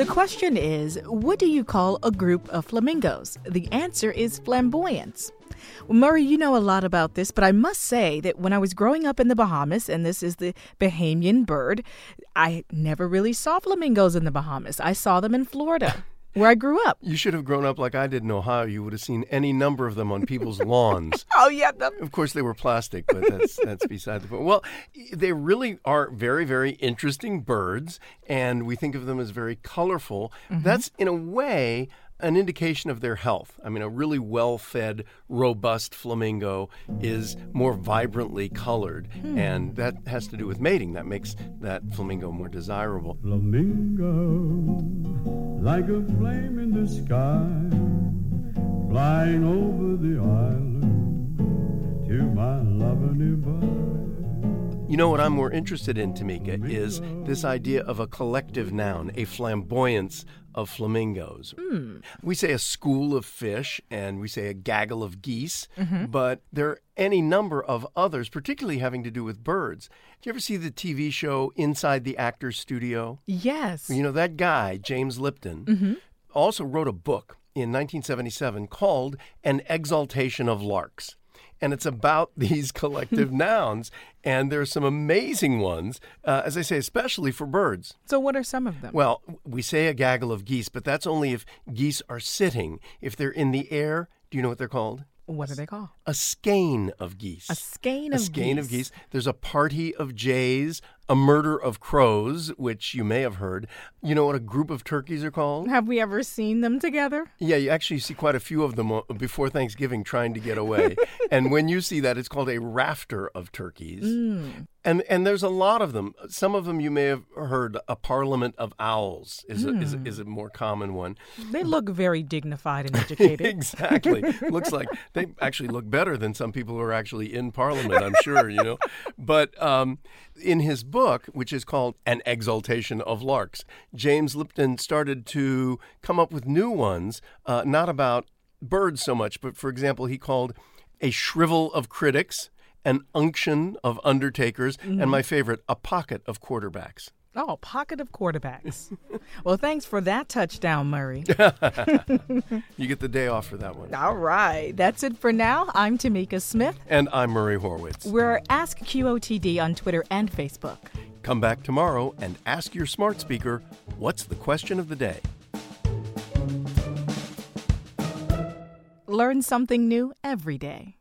The question is what do you call a group of flamingos? The answer is flamboyance. Well, Murray, you know a lot about this, but I must say that when I was growing up in the Bahamas, and this is the Bahamian bird, I never really saw flamingos in the Bahamas. I saw them in Florida where I grew up. You should have grown up like I did in Ohio. You would have seen any number of them on people's lawns. Oh yeah, the- Of course, they were plastic, but that's that's beside the point. Well, they really are very, very interesting birds, and we think of them as very colorful. Mm-hmm. That's in a way an indication of their health. I mean, a really well-fed, robust flamingo is more vibrantly colored, hmm. and that has to do with mating. That makes that flamingo more desirable. Flamingo, like a flame in the sky, flying over the island to my lover nearby. You know what I'm more interested in, Tamika, is this idea of a collective noun, a flamboyance of flamingos. Hmm. We say a school of fish and we say a gaggle of geese, mm-hmm. but there are any number of others, particularly having to do with birds. Do you ever see the TV show Inside the Actor's Studio? yes. You know, that guy, James Lipton, mm-hmm. also wrote a book in 1977 called An Exaltation of Larks. And it's about these collective nouns. And there are some amazing ones, uh, as I say, especially for birds. So what are some of them? Well, we say a gaggle of geese, but that's only if geese are sitting. If they're in the air, do you know what they're called? what do they call? A skein of geese. A skein of geese. a skein geese. of geese. There's a party of jays, a murder of crows, which you may have heard. You know what a group of turkeys are called? Have we ever seen them together? Yeah, you actually see quite a few of them uh, before Thanksgiving trying to get away. and when you see that, it's called a rafter of turkeys. Mm. And and there's a lot of them. Some of them you may have heard. A parliament of owls is a, is, is a more common one. They look very dignified and educated. exactly. Looks like they actually look better than some people who are actually in Parliament, I'm sure, you know. But um, in his book, which is called An Exaltation of Larks, James Lipton started to come up with new ones, uh, not about birds so much, but for example, he called a shrivel of critics, an unction of undertakers, and my favorite, a pocket of quarterbacks. Oh, pocket of quarterbacks. well, thanks for that touchdown, Murray. You get the day off for that one. All right. That's it for now. I'm Tamika Smith. And I'm Murray Horwitz. We're Ask QOTD on Twitter and Facebook. Come back tomorrow and ask your smart speaker what's the question of the day? Learn something new every day.